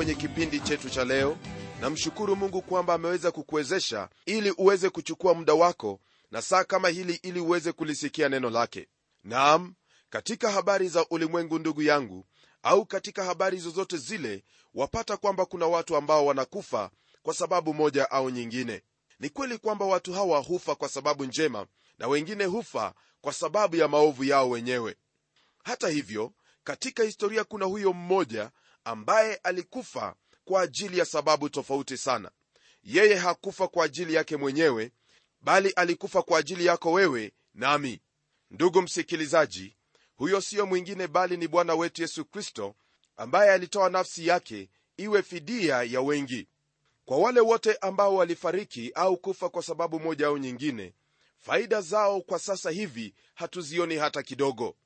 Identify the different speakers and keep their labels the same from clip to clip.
Speaker 1: kwenye kipindi chetu cha leo. Namshukuru mungu kwamba ameweza kukuwezesha ili uweze kuchukua muda wako na saa kama hili ili uweze kulisikia neno lake. Naam katika habari za ulimwengu ndugu yangu au katika habari zozote zile wapata kwamba kuna watu ambao wanakufa kwa sababu moja au nyingine. Ni kweli kwamba watu hawa hufa kwa sababu njema na wengine hufa kwa sababu ya maovu yao wenyewe. Hata hivyo katika historia kuna huyo mmoja ambaye alikufa kwa ajili ya sababu tofauti sana. Yeye hakufa kwa ajili yake mwenyewe bali alikufa kwa ajili yako wewe nami ndugu msikilizaji huyo siyo mwingine bali ni bwana wetu yesu kristo ambaye alitoa nafsi yake iwe fidia ya wengi. Kwa wale wote ambao walifariki au kufa kwa sababu moja au nyingine faida zao kwa sasa hivi hatuzioni hata kidogo.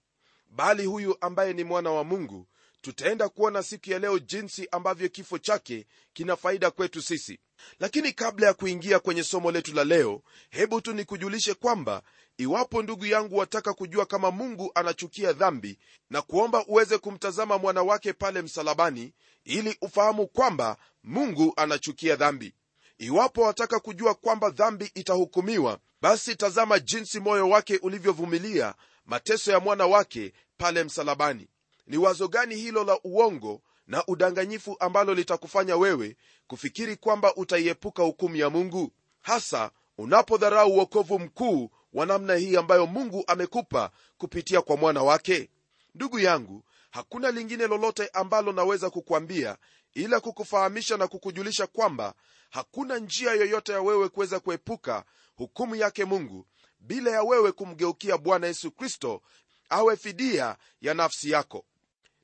Speaker 1: Bali huyu ambaye ni mwana wa mungu tutaenda kuona siku ya leo jinsi ambavyo kifo chake kina faida kwetu sisi. Lakini kabla ya kuingia kwenye somo letu la leo hebu tu nikujulishe kwamba iwapo ndugu yangu wataka kujua kama mungu anachukia dhambi na kuomba uweze kumtazama mwana wake pale msalabani ili ufahamu kwamba mungu anachukia dhambi. Iwapo wataka kujua kwamba dhambi itahukumiwa basi tazama jinsi moyo wake ulivyovumilia mateso ya mwana wake pale msalabani ni wazo gani hilo la uongo na udanganyifu ambalo litakufanya wewe kufikiri kwamba utaiepuka hukumu ya mungu? Hasa unapodharau uokovu mkuu wa namna hii ambayo mungu amekupa kupitia kwa mwana wake? Ndugu yangu hakuna lingine lolote ambalo naweza kukwambia ila kukufahamisha na kukujulisha kwamba hakuna njia yoyote ya wewe kuweza kuepuka hukumu yake mungu bila ya wewe kumgeukia bwana yesu kristo awe fidia ya nafsi yako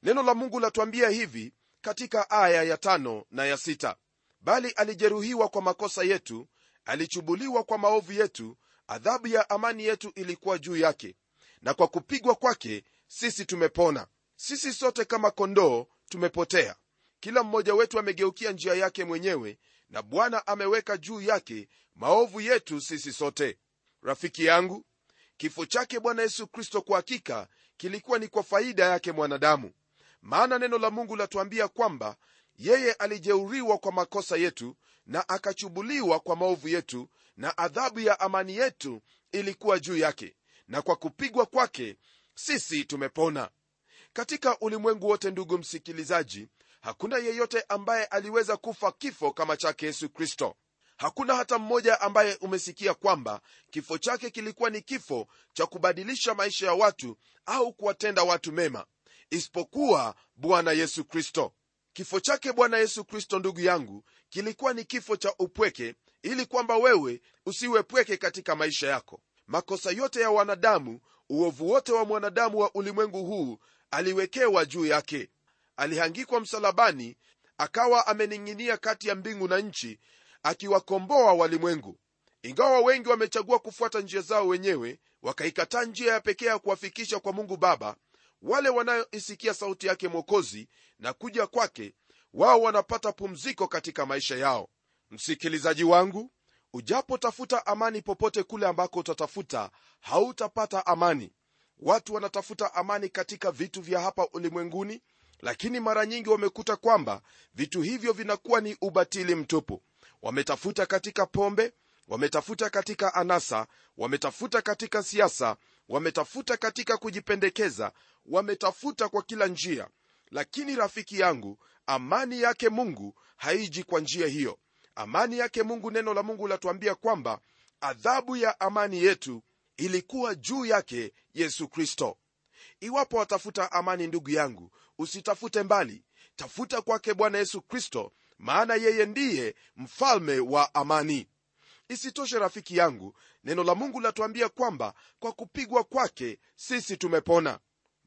Speaker 1: neno la mungu latuambia hivi katika aya ya tano na ya sita. Bali alijeruhiwa kwa makosa yetu alichubuliwa kwa maovu yetu adhabu ya amani yetu ilikuwa juu yake. Na kwa kupigwa kwake sisi tumepona. Sisi sote kama kondoo tumepotea. Kila mmoja wetu amegeukia njia yake mwenyewe na bwana ameweka juu yake maovu yetu sisi sote. Rafiki yangu kifo chake bwana yesu kristo kwa hakika kilikuwa ni kwa faida yake mwanadamu maana neno la mungu latuambia kwamba yeye alijeuriwa kwa makosa yetu na akachubuliwa kwa maovu yetu na adhabu ya amani yetu ilikuwa juu yake na kwa kupigwa kwake sisi tumepona. Katika ulimwengu wote ndugu msikilizaji hakuna yeyote ambaye aliweza kufa kifo kama chake yesu kristo. Hakuna hata mmoja ambaye umesikia kwamba kifo chake kilikuwa ni kifo cha kubadilisha maisha ya watu au kuwatenda watu mema isipokuwa bwana yesu kristo. Kifo chake bwana yesu kristo ndugu yangu kilikuwa ni kifo cha upweke ili kwamba wewe usiwe pweke katika maisha yako. Makosa yote ya wanadamu uovu wote wa mwanadamu wa ulimwengu huu aliwekewa juu yake. Alihangikwa msalabani akawa amening'inia kati ya mbingu na nchi akiwakomboa walimwengu. Ingawa wengi wamechagua kufuata njia zao wenyewe wakaikataa njia ya pekee ya kuwafikisha kwa mungu baba wale wanayoisikia sauti yake mwokozi na kuja kwake wao wanapata pumziko katika maisha yao. Msikilizaji wangu ujapotafuta amani popote kule ambako utatafuta hautapata amani. Watu wanatafuta amani katika vitu vya hapa ulimwenguni lakini mara nyingi wamekuta kwamba vitu hivyo vinakuwa ni ubatili mtupu. Wametafuta katika pombe wametafuta katika anasa wametafuta katika siasa wametafuta katika kujipendekeza wametafuta kwa kila njia. Lakini rafiki yangu amani yake mungu haiji kwa njia hiyo. Amani yake mungu neno la mungu latuambia kwamba adhabu ya amani yetu ilikuwa juu yake yesu kristo. Iwapo watafuta amani ndugu yangu usitafute mbali. Tafuta kwake bwana yesu kristo maana yeye ndiye mfalme wa amani. Isitoshe rafiki yangu neno la mungu latuambia kwamba kwa kupigwa kwake sisi tumepona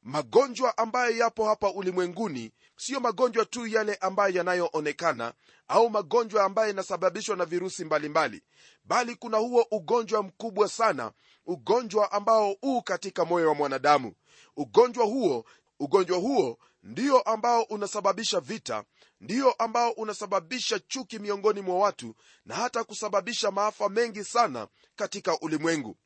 Speaker 1: magonjwa ambayo yapo hapa ulimwenguni siyo magonjwa tu yale ambayo yanayoonekana au magonjwa ambayo yanasababishwa na virusi mbalimbali mbali. bali kuna huo ugonjwa mkubwa sana ugonjwa ambao huu katika moyo wa mwanadamu ugonjwa huo ugonjwa huo ndio ambao unasababisha vita ndio ambao unasababisha chuki miongoni mwa watu na hata kusababisha maafa mengi sana katika ulimwengu.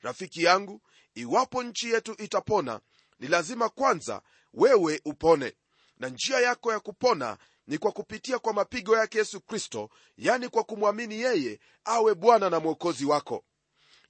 Speaker 1: Rafiki yangu iwapo nchi yetu itapona ni lazima kwanza wewe upone. Na njia yako ya kupona ni kwa kupitia kwa mapigo yake yesu kristo yani kwa kumwamini yeye awe bwana na mwokozi wako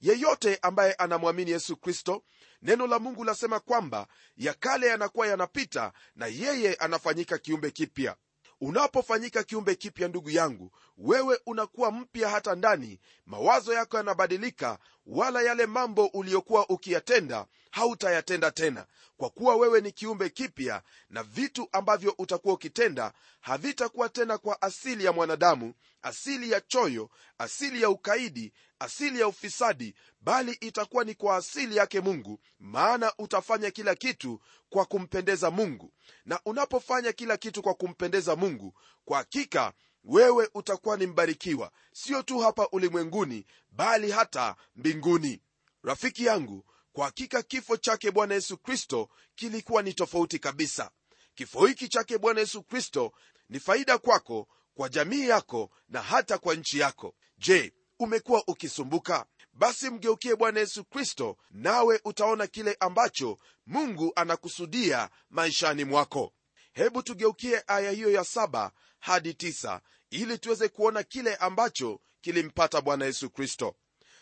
Speaker 1: yeyote ambaye anamwamini yesu kristo neno la mungu lasema kwamba ya kale yanakuwa yanapita na yeye anafanyika kiumbe kipya. Unapofanyika kiumbe kipya ndugu yangu wewe unakuwa mpya hata ndani. Mawazo yako yanabadilika wala yale mambo uliyokuwa ukiyatenda hautayatenda tena kwa kuwa wewe ni kiumbe kipya na vitu ambavyo utakuwa ukitenda havitakuwa tena kwa asili ya mwanadamu asili ya choyo asili ya ukaidi asili ya ufisadi bali itakuwa ni kwa asili yake mungu maana utafanya kila kitu kwa kumpendeza mungu. Na unapofanya kila kitu kwa kumpendeza mungu kwa hakika wewe utakuwa ni mbarikiwa sio tu hapa ulimwenguni bali hata mbinguni. Rafiki yangu kwa hakika kifo chake bwana yesu kristo kilikuwa ni tofauti kabisa. Kifo hiki chake bwana yesu kristo ni faida kwako kwa jamii yako na hata kwa nchi yako. Je umekuwa ukisumbuka? Basi mgeukie bwana yesu kristo nawe utaona kile ambacho mungu anakusudia maishani mwako. Hebu tugeukie aya hiyo ya saba hadi tisa ili tuweze kuona kile ambacho kilimpata bwana yesu kristo.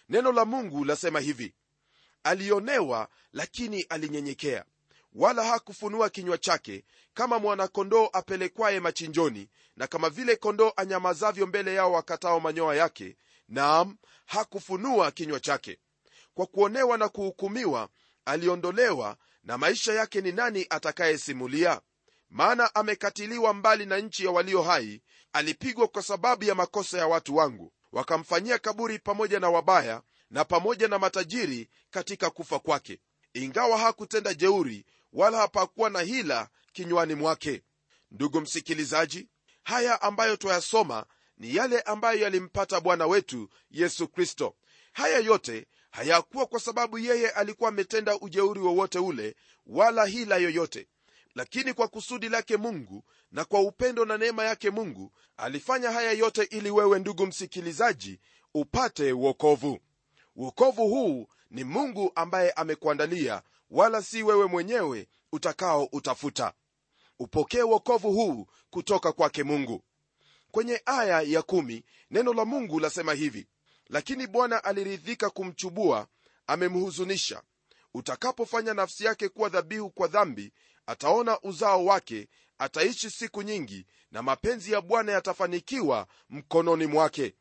Speaker 1: Neno la mungu lasema hivi alionewa lakini alinyenyekea. Wala hakufunua kinywa chake kama mwanakondoo apelekwaye machinjoni na kama vile kondoo anyamazavyo mbele yao wakatao manyoa yake naam hakufunua kinywa chake. Kwa kuonewa na kuhukumiwa aliondolewa na maisha yake ni nani atakayesimulia? Maana amekatiliwa mbali na nchi ya walio hai alipigwa kwa sababu ya makosa ya watu wangu. Wakamfanyia kaburi pamoja na wabaya na pamoja na matajiri katika kufa kwake. Ingawa hakutenda jeuri wala hapakuwa na hila kinywani mwake. Ndugu msikilizaji haya ambayo twayasoma ni yale ambayo yalimpata bwana wetu yesu kristo. Haya yote hayakuwa kwa sababu yeye alikuwa ametenda ujeuri wowote ule wala hila yoyote. Lakini kwa kusudi lake mungu na kwa upendo na neema yake mungu alifanya haya yote ili wewe ndugu msikilizaji upate uokovu uokovu huu ni mungu ambaye amekuandalia wala si wewe mwenyewe utakao utafuta. Upokee uokovu huu kutoka kwake mungu. Kwenye aya ya kumi, neno la mungu lasema hivi lakini bwana aliridhika kumchubua amemhuzunisha. Utakapofanya nafsi yake kuwa dhabihu kwa dhambi ataona uzao wake ataishi siku nyingi na mapenzi ya bwana yatafanikiwa mkononi mwake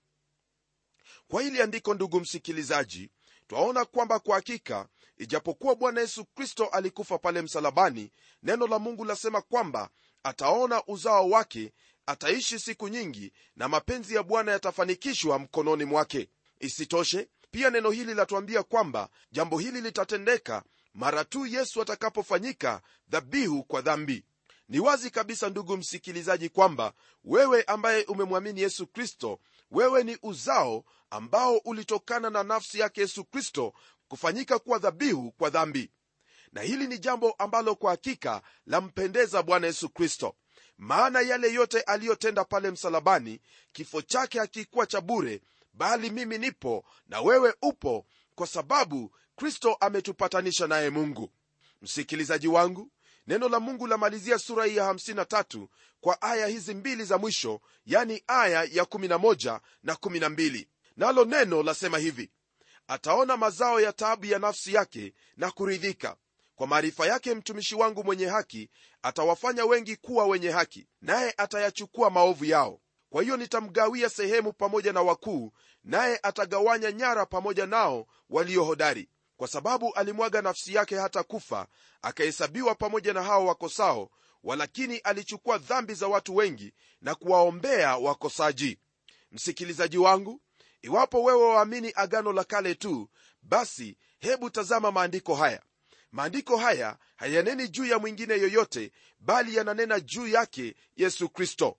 Speaker 1: kwa hili andiko ndugu msikilizaji twaona kwamba kwa hakika ijapokuwa bwana yesu kristo alikufa pale msalabani neno la mungu lasema kwamba ataona uzao wake ataishi siku nyingi na mapenzi ya bwana yatafanikishwa mkononi mwake. Isitoshe pia neno hili latuambia kwamba jambo hili litatendeka mara tu yesu atakapofanyika dhabihu kwa dhambi. Ni wazi kabisa ndugu msikilizaji kwamba wewe ambaye umemwamini yesu kristo wewe ni uzao ambao ulitokana na nafsi yake yesu kristo kufanyika kuwa dhabihu kwa dhambi. Na hili ni jambo ambalo kwa hakika lampendeza bwana yesu kristo. Maana yale yote aliyotenda pale msalabani kifo chake hakikuwa cha bure bali mimi nipo na wewe upo kwa sababu kristo ametupatanisha naye mungu. Msikilizaji wangu neno la mungu lamalizia sura hii ya 53 kwa aya hizi mbili za mwisho yani aya ya 11 na 12 nalo neno lasema hivi ataona mazao ya taabu ya nafsi yake na kuridhika. Kwa maarifa yake mtumishi wangu mwenye haki atawafanya wengi kuwa wenye haki naye atayachukua maovu yao. Kwa hiyo nitamgawia sehemu pamoja na wakuu naye atagawanya nyara pamoja nao walio hodari kwa sababu alimwaga nafsi yake hata kufa akahesabiwa pamoja na hao wakosao walakini alichukua dhambi za watu wengi na kuwaombea wakosaji. Msikilizaji wangu iwapo wewe waamini agano la kale tu basi hebu tazama maandiko haya. Maandiko haya hayaneni juu ya mwingine yoyote bali yananena juu yake yesu kristo.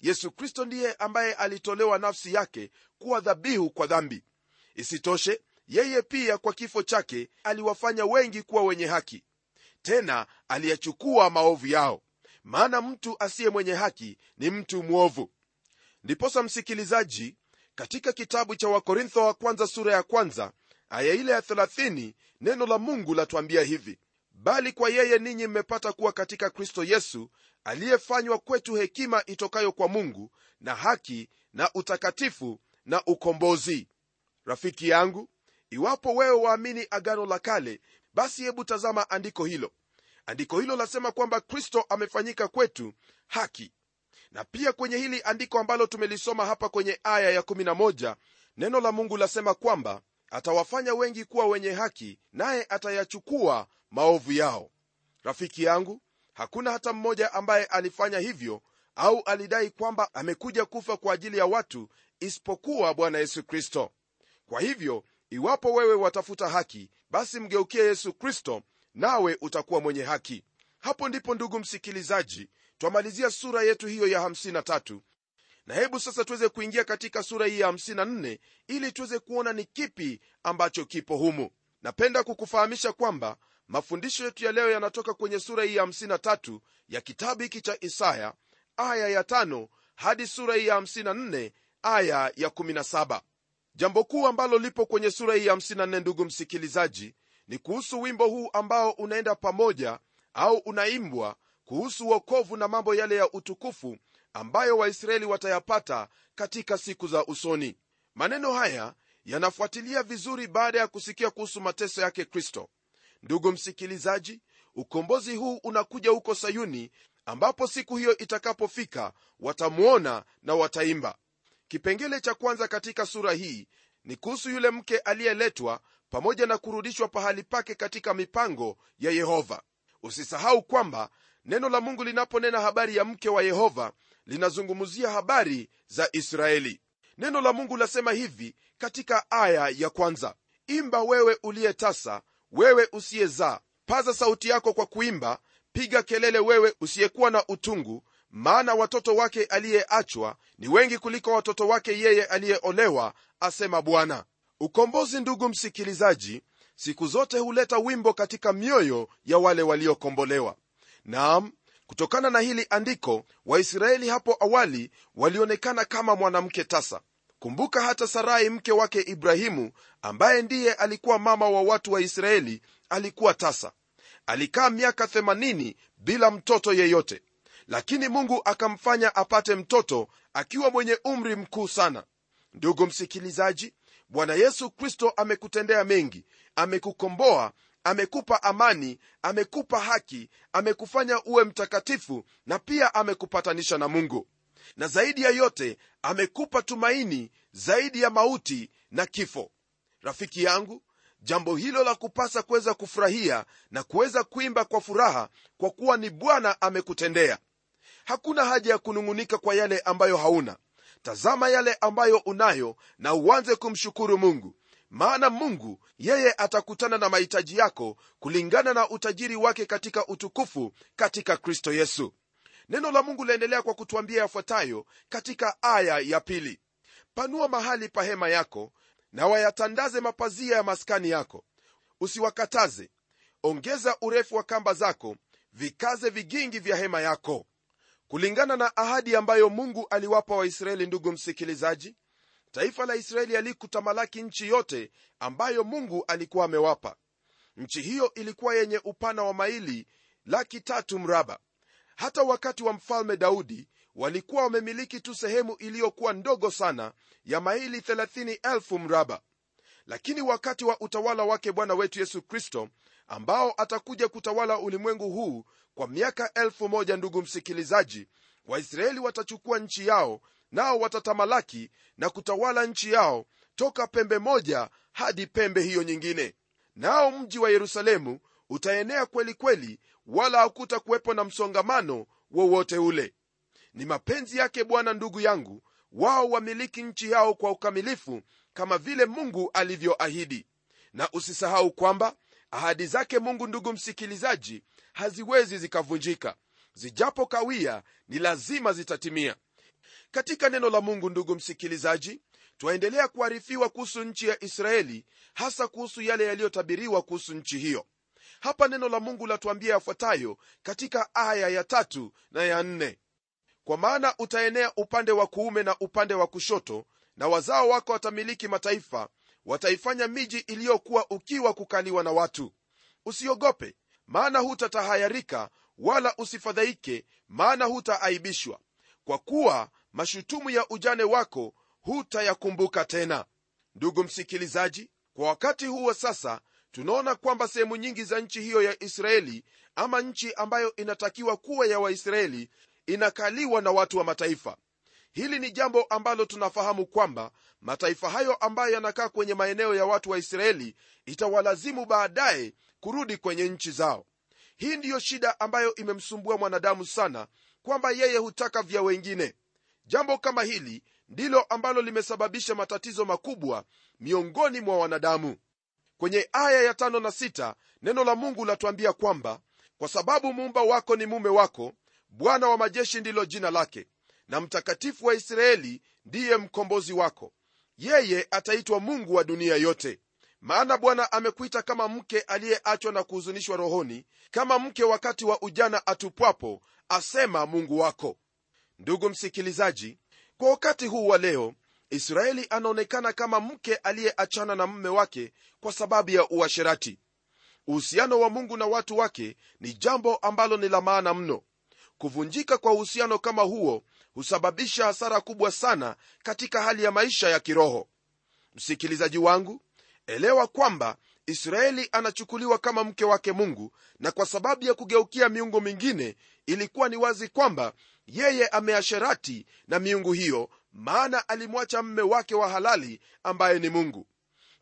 Speaker 1: Yesu kristo ndiye ambaye alitolewa nafsi yake kuwa dhabihu kwa dhambi. Isitoshe yeye pia kwa kifo chake aliwafanya wengi kuwa wenye haki. Tena aliyachukua maovu yao. Maana mtu asiye mwenye haki ni mtu mwovu. Ndiposa msikilizaji katika kitabu cha wakorintho wa kwanza sura ya kwanza aya ile ya 30 neno la mungu latuambia hivi. Bali kwa yeye ninyi mmepata kuwa katika kristo yesu aliyefanywa kwetu hekima itokayo kwa mungu na haki na utakatifu na ukombozi. Rafiki yangu iwapo wewe waamini agano la kale basi hebu tazama andiko hilo. Andiko hilo lasema kwamba kristo amefanyika kwetu haki. Na pia kwenye hili andiko ambalo tumelisoma hapa kwenye aya ya11 neno la mungu lasema kwamba atawafanya wengi kuwa wenye haki naye atayachukua maovu yao. Rafiki yangu hakuna hata mmoja ambaye alifanya hivyo au alidai kwamba amekuja kufa kwa ajili ya watu isipokuwa bwana yesu kristo. Kwa hivyo iwapo wewe watafuta haki basi mgeukie yesu kristo nawe utakuwa mwenye haki. Hapo ndipo ndugu msikilizaji twamalizia sura yetu hiyo ya 53 na hebu sasa tuweze kuingia katika sura hii ya 54 ili tuweze kuona ni kipi ambacho kipo humu. Napenda kukufahamisha kwamba mafundisho yetu ya leo yanatoka kwenye sura hii ya 53 ya kitabu hiki cha isaya aya ya 5 hadi sura hii ya 54 aya ya 17 jambo kuu ambalo lipo kwenye sura hii ya 54 ndugu msikilizaji ni kuhusu wimbo huu ambao unaenda pamoja au unaimbwa kuhusu uokovu na mambo yale ya utukufu ambayo waisraeli watayapata katika siku za usoni. Maneno haya yanafuatilia vizuri baada ya kusikia kuhusu mateso yake kristo. Ndugu msikilizaji ukombozi huu unakuja huko sayuni ambapo siku hiyo itakapofika watamwona na wataimba kipengele cha kwanza katika sura hii ni kuhusu yule mke aliyeletwa pamoja na kurudishwa pahali pake katika mipango ya yehova. Usisahau kwamba neno la mungu linaponena habari ya mke wa yehova linazungumzia habari za israeli. Neno la mungu lasema hivi katika aya ya kwanza imba wewe uliyetasa wewe usiyezaa. Paza sauti yako kwa kuimba piga kelele wewe usiyekuwa na utungu maana watoto wake aliyeachwa ni wengi kuliko watoto wake yeye aliyeolewa asema bwana. Ukombozi ndugu msikilizaji siku zote huleta wimbo katika mioyo ya wale waliokombolewa. Naam kutokana na hili andiko waisraeli hapo awali walionekana kama mwanamke tasa. Kumbuka hata sarai mke wake ibrahimu ambaye ndiye alikuwa mama wa watu wa israeli alikuwa tasa. Alikaa miaka 80 bila mtoto yeyote lakini mungu akamfanya apate mtoto akiwa mwenye umri mkuu sana. Ndugu msikilizaji bwana yesu kristo amekutendea mengi amekukomboa amekupa amani amekupa haki amekufanya uwe mtakatifu na pia amekupatanisha na mungu. Na zaidi ya yote amekupa tumaini zaidi ya mauti na kifo. Rafiki yangu jambo hilo la kupasa kuweza kufurahia na kuweza kuimba kwa furaha kwa kuwa ni bwana amekutendea hakuna haja ya kunung'unika kwa yale ambayo hauna. Tazama yale ambayo unayo na uanze kumshukuru mungu. Maana mungu yeye atakutana na mahitaji yako kulingana na utajiri wake katika utukufu katika kristo yesu. Neno la mungu laendelea kwa kutuambia yafuatayo katika aya ya pili. Panua mahali pa hema yako na wayatandaze mapazia ya maskani yako. Usiwakataze. Ongeza urefu wa kamba zako vikaze vigingi vya hema yako kulingana na ahadi ambayo mungu aliwapa waisraeli ndugu msikilizaji taifa la israeli alikutamalaki nchi yote ambayo mungu alikuwa amewapa. Nchi hiyo ilikuwa yenye upana wa maili laki tatu mraba. Hata wakati wa mfalme daudi walikuwa wamemiliki tu sehemu iliyokuwa ndogo sana ya maili 30,000 mraba. Lakini wakati wa utawala wake bwana wetu yesu kristo ambao atakuja kutawala ulimwengu huu kwa miaka 1 ndugu msikilizaji. Waisraeli watachukua nchi yao nao watatamalaki na kutawala nchi yao toka pembe moja hadi pembe hiyo nyingine. Nao mji wa yerusalemu utaenea kweli kweli wala hakuta kuwepo na msongamano wowote ule. Ni mapenzi yake bwana ndugu yangu wao wamiliki nchi yao kwa ukamilifu kama vile mungu alivyoahidi. Na usisahau kwamba ahadi zake mungu ndugu msikilizaji haziwezi zikavunjika. Zijapo kawia ni lazima zitatimia. Katika neno la mungu ndugu msikilizaji twaendelea kuarifiwa kuhusu nchi ya israeli hasa kuhusu yale yaliyotabiriwa kuhusu nchi hiyo. Hapa neno la mungu latuambia yafuatayo katika aya ya tatu na ya nne. Kwa maana utaenea upande wa kuume na upande wa kushoto na wazao wako watamiliki mataifa wataifanya miji iliyokuwa ukiwa kukaliwa na watu. Usiogope maana hutatahayarika wala usifadhaike maana hutaaibishwa. Kwa kuwa mashutumu ya ujane wako hutayakumbuka tena. Ndugu msikilizaji kwa wakati huo sasa tunaona kwamba sehemu nyingi za nchi hiyo ya israeli ama nchi ambayo inatakiwa kuwa ya waisraeli inakaliwa na watu wa mataifa hili ni jambo ambalo tunafahamu kwamba mataifa hayo ambayo yanakaa kwenye maeneo ya watu wa israeli itawalazimu baadaye kurudi kwenye nchi zao. Hii ndiyo shida ambayo imemsumbua mwanadamu sana kwamba yeye hutaka vya wengine. Jambo kama hili ndilo ambalo limesababisha matatizo makubwa miongoni mwa wanadamu. Kwenye aya ya tano na sita neno la mungu latuambia kwamba kwa sababu muumba wako ni mume wako bwana wa majeshi ndilo jina lake na mtakatifu wa israeli ndiye mkombozi wako. Yeye ataitwa mungu wa dunia yote. Maana bwana amekuita kama mke aliyeachwa na kuhuzunishwa rohoni kama mke wakati wa ujana atupwapo asema mungu wako. Ndugu msikilizaji kwa wakati huu wa leo israeli anaonekana kama mke aliyeachana na mume wake kwa sababu ya uasherati. Uhusiano wa mungu na watu wake ni jambo ambalo ni la maana mno kuvunjika kwa uhusiano kama huo husababisha hasara kubwa sana katika hali ya maisha ya kiroho. Msikilizaji wangu elewa kwamba israeli anachukuliwa kama mke wake mungu na kwa sababu ya kugeukia miungu mingine ilikuwa ni wazi kwamba yeye ameasherati na miungu hiyo maana alimwacha mme wake wa halali ambaye ni mungu.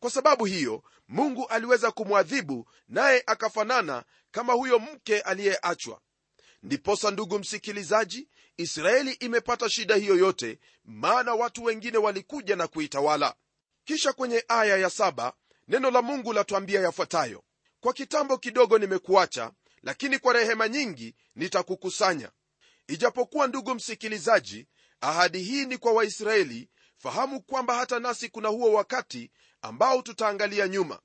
Speaker 1: Kwa sababu hiyo mungu aliweza kumwadhibu naye akafanana kama huyo mke aliyeachwa ndiposa ndugu msikilizaji israeli imepata shida hiyo yote maana watu wengine walikuja na kuitawala. Kisha kwenye aya ya saba neno la mungu latwambia yafuatayo. Kwa kitambo kidogo nimekuacha lakini kwa rehema nyingi nitakukusanya. Ijapokuwa ndugu msikilizaji ahadi hii ni kwa waisraeli fahamu kwamba hata nasi kuna huo wakati ambao tutaangalia nyuma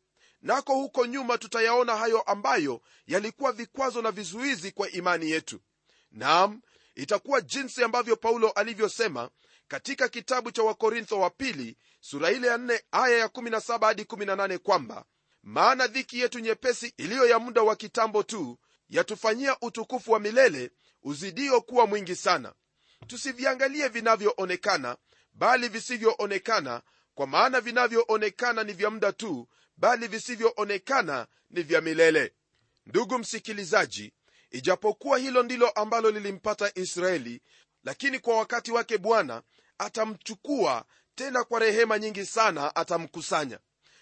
Speaker 1: nako huko nyuma tutayaona hayo ambayo yalikuwa vikwazo na vizuizi kwa imani yetu. Naam itakuwa jinsi ambavyo paulo alivyosema katika kitabu cha wakorintho wa pili sura ile ya 4 aya ya 17 hadi 18 kwamba maana dhiki yetu nyepesi iliyo ya muda wa kitambo tu yatufanyia utukufu wa milele uzidio kuwa mwingi sana. Tusiviangalie vinavyoonekana bali visivyoonekana kwa maana vinavyoonekana ni vya muda tu bali visivyoonekana ni vya milele. Ndugu msikilizaji ijapokuwa hilo ndilo ambalo lilimpata israeli lakini kwa wakati wake bwana atamchukua tena kwa rehema nyingi sana atamkusanya.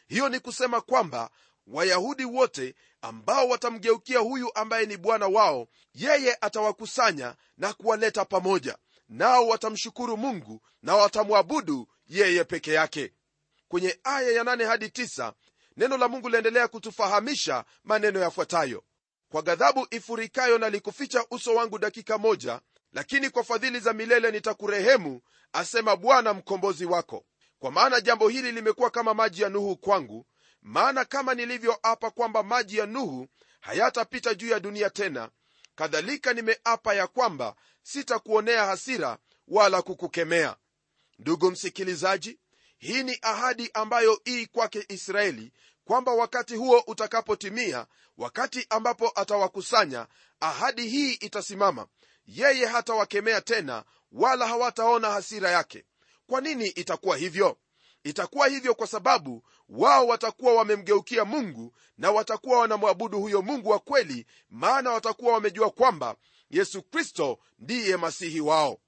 Speaker 1: Hiyo ni kusema kwamba wayahudi wote ambao watamgeukia huyu ambaye ni bwana wao yeye atawakusanya na kuwaleta pamoja nao watamshukuru mungu na watamwabudu yeye peke yake. Kwenye aya ya 8 hadi 9 neno la mungu laendelea kutufahamisha maneno yafuatayo. Kwa ghadhabu ifurikayo na likuficha uso wangu dakika moja lakini kwa fadhili za milele nitakurehemu asema bwana mkombozi wako. Kwa maana jambo hili limekuwa kama maji ya nuhu kwangu maana kama nilivyoapa kwamba maji ya nuhu hayatapita juu ya dunia tena kadhalika nimeapa ya kwamba sitakuonea hasira wala kukukemea. Ndugu msikilizaji hii ni ahadi ambayo ii kwake israeli kwamba wakati huo utakapotimia wakati ambapo atawakusanya ahadi hii itasimama. Yeye hatawakemea tena wala hawataona hasira yake. Kwa nini itakuwa hivyo? Itakuwa hivyo kwa sababu wao watakuwa wamemgeukia mungu na watakuwa wanamwabudu huyo mungu wa kweli maana watakuwa wamejua kwamba yesu kristo ndiye masihi wao.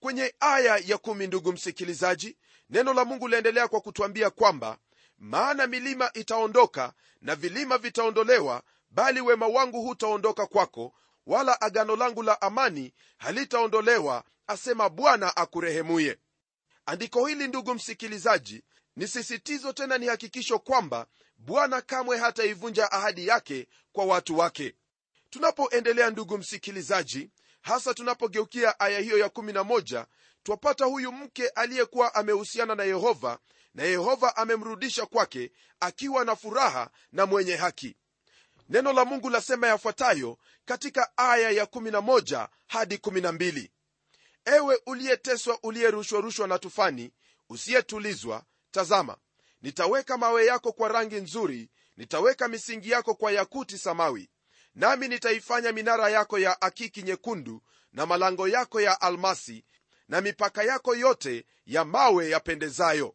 Speaker 1: Kwenye aya ya kumi ndugu msikilizaji neno la mungu liendelea kwa kutwambia kwamba maana milima itaondoka na vilima vitaondolewa bali wema wangu hutaondoka kwako wala agano langu la amani halitaondolewa asema bwana akurehemuye. Andiko hili ndugu msikilizaji ni sisitizo tena ni hakikisho kwamba bwana kamwe hataivunja ahadi yake kwa watu wake. Tunapoendelea ndugu msikilizaji hasa tunapogeukia aya hiyo ya 11 twapata huyu mke aliyekuwa amehusiana na yehova na yehova amemrudisha kwake akiwa na furaha na mwenye haki. Neno la mungu lasema yafuatayo katika aya ya 11 hadi 12 ewe uliyeteswa uliyerushwarushwa na tufani usiyetulizwa tazama nitaweka mawe yako kwa rangi nzuri nitaweka misingi yako kwa yakuti samawi nami nitaifanya minara yako ya akiki nyekundu na malango yako ya almasi na mipaka yako yote ya mawe yapendezayo.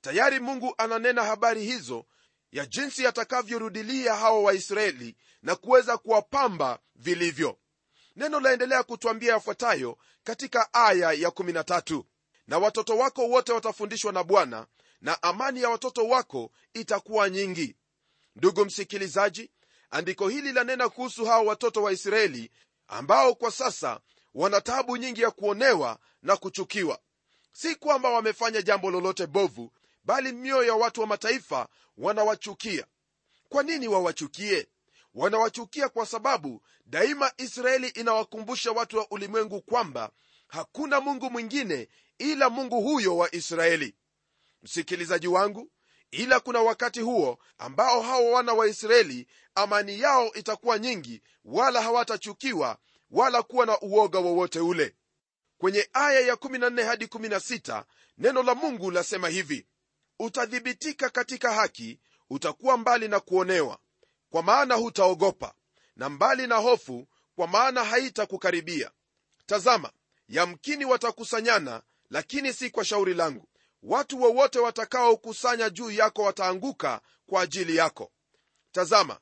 Speaker 1: Tayari mungu ananena habari hizo ya jinsi atakavyorudilia hawa waisraeli na kuweza kuwapamba vilivyo. Neno laendelea kutwambia yafuatayo katika aya ya 13 na watoto wako wote watafundishwa na bwana na amani ya watoto wako itakuwa nyingi. Ndugu msikilizaji andiko hili lanena kuhusu hawa watoto wa israeli ambao kwa sasa wana tabu nyingi ya kuonewa na kuchukiwa. Si kwamba wamefanya jambo lolote bovu bali mioyo ya watu wa mataifa wanawachukia. Kwa nini wawachukie? Wanawachukia kwa sababu daima israeli inawakumbusha watu wa ulimwengu kwamba hakuna mungu mwingine ila mungu huyo wa israeli. Msikilizaji wangu ila kuna wakati huo ambao hawa wana wa israeli amani yao itakuwa nyingi wala hawatachukiwa wala kuwa na uoga wowote ule. Kwenye aya ya 14 hadi 16 neno la mungu lasema hivi utathibitika katika haki utakuwa mbali na kuonewa kwa maana hutaogopa na mbali na hofu kwa maana haitakukaribia. Tazama yamkini watakusanyana lakini si kwa shauri langu watu wowote watakaokusanya juu yako wataanguka kwa ajili yako. Tazama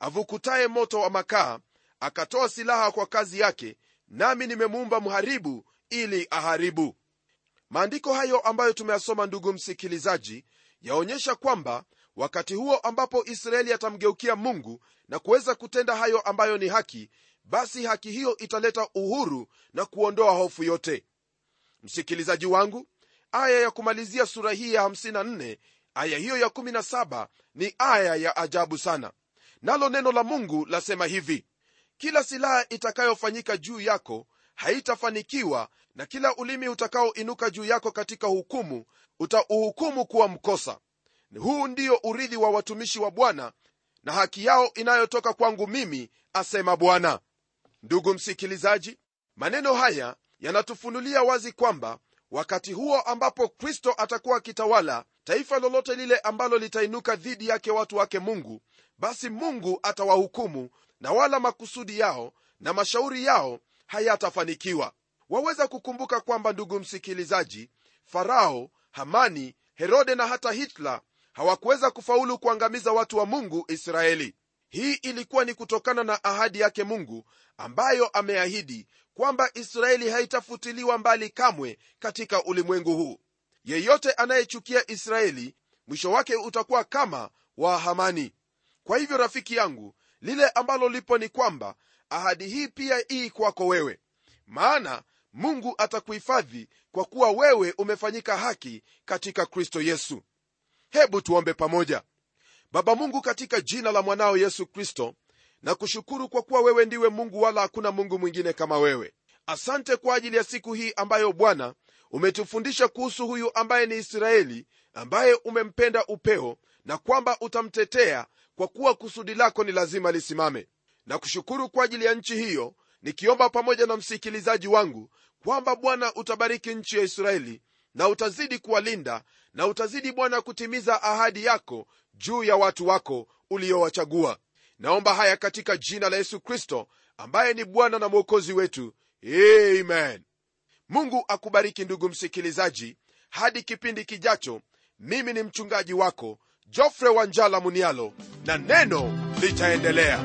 Speaker 1: avukutaye moto wa makaa akatoa silaha kwa kazi yake nami nimemuumba mharibu ili aharibu. Maandiko hayo ambayo tumeyasoma ndugu msikilizaji yaonyesha kwamba wakati huo ambapo israeli atamgeukia mungu na kuweza kutenda hayo ambayo ni haki basi haki hiyo italeta uhuru na kuondoa hofu yote. Msikilizaji wangu aya ya kumalizia sura hii ya 54 aya hiyo ya 17 ni aya ya ajabu sana. Nalo neno la mungu lasema hivi kila silaha itakayofanyika juu yako haitafanikiwa na kila ulimi utakaoinuka juu yako katika hukumu utauhukumu kuwa mkosa. Huu ndio urithi wa watumishi wa bwana na haki yao inayotoka kwangu mimi asema bwana. Ndugu msikilizaji maneno haya yanatufunulia wazi kwamba wakati huo ambapo kristo atakuwa akitawala taifa lolote lile ambalo litainuka dhidi yake watu wake mungu basi mungu atawahukumu na wala makusudi yao na mashauri yao hayatafanikiwa. Waweza kukumbuka kwamba ndugu msikilizaji farao hamani herode na hata hitler hawakuweza kufaulu kuangamiza watu wa mungu israeli hii ilikuwa ni kutokana na ahadi yake mungu ambayo ameahidi kwamba israeli haitafutiliwa mbali kamwe katika ulimwengu huu. Yeyote anayechukia israeli mwisho wake utakuwa kama wahamani kwa hivyo rafiki yangu lile ambalo lipo ni kwamba ahadi hii pia ii kwako wewe. Maana mungu atakuhifadhi kwa kuwa wewe umefanyika haki katika kristo yesu. Hebu tuombe pamoja baba mungu katika jina la mwanao yesu kristo na kushukuru kwa kuwa wewe ndiwe mungu wala hakuna mungu mwingine kama wewe. Asante kwa ajili ya siku hii ambayo bwana umetufundisha kuhusu huyu ambaye ni israeli ambaye umempenda upeo na kwamba utamtetea kwa kuwa kusudi lako ni lazima lisimame. Na kushukuru kwa ajili ya nchi hiyo nikiomba pamoja na msikilizaji wangu kwamba bwana utabariki nchi ya israeli na utazidi kuwalinda na utazidi bwana kutimiza ahadi yako juu ya watu wako uliowachagua. Naomba haya katika jina la yesu kristo ambaye ni bwana na mwokozi wetu. Amen. Mungu akubariki ndugu msikilizaji. Hadi kipindi kijacho mimi ni mchungaji wako jofre wanjala munialo na neno litaendelea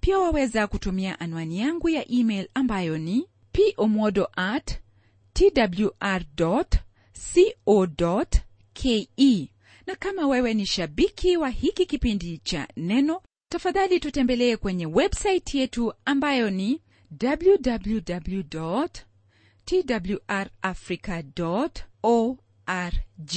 Speaker 2: pia waweza kutumia anwani yangu ya email ambayo ni pomodo at twr co ke na kama wewe ni shabiki wa hiki kipindi cha neno tafadhali tutembelee kwenye websaiti yetu ambayo ni www twrafrica org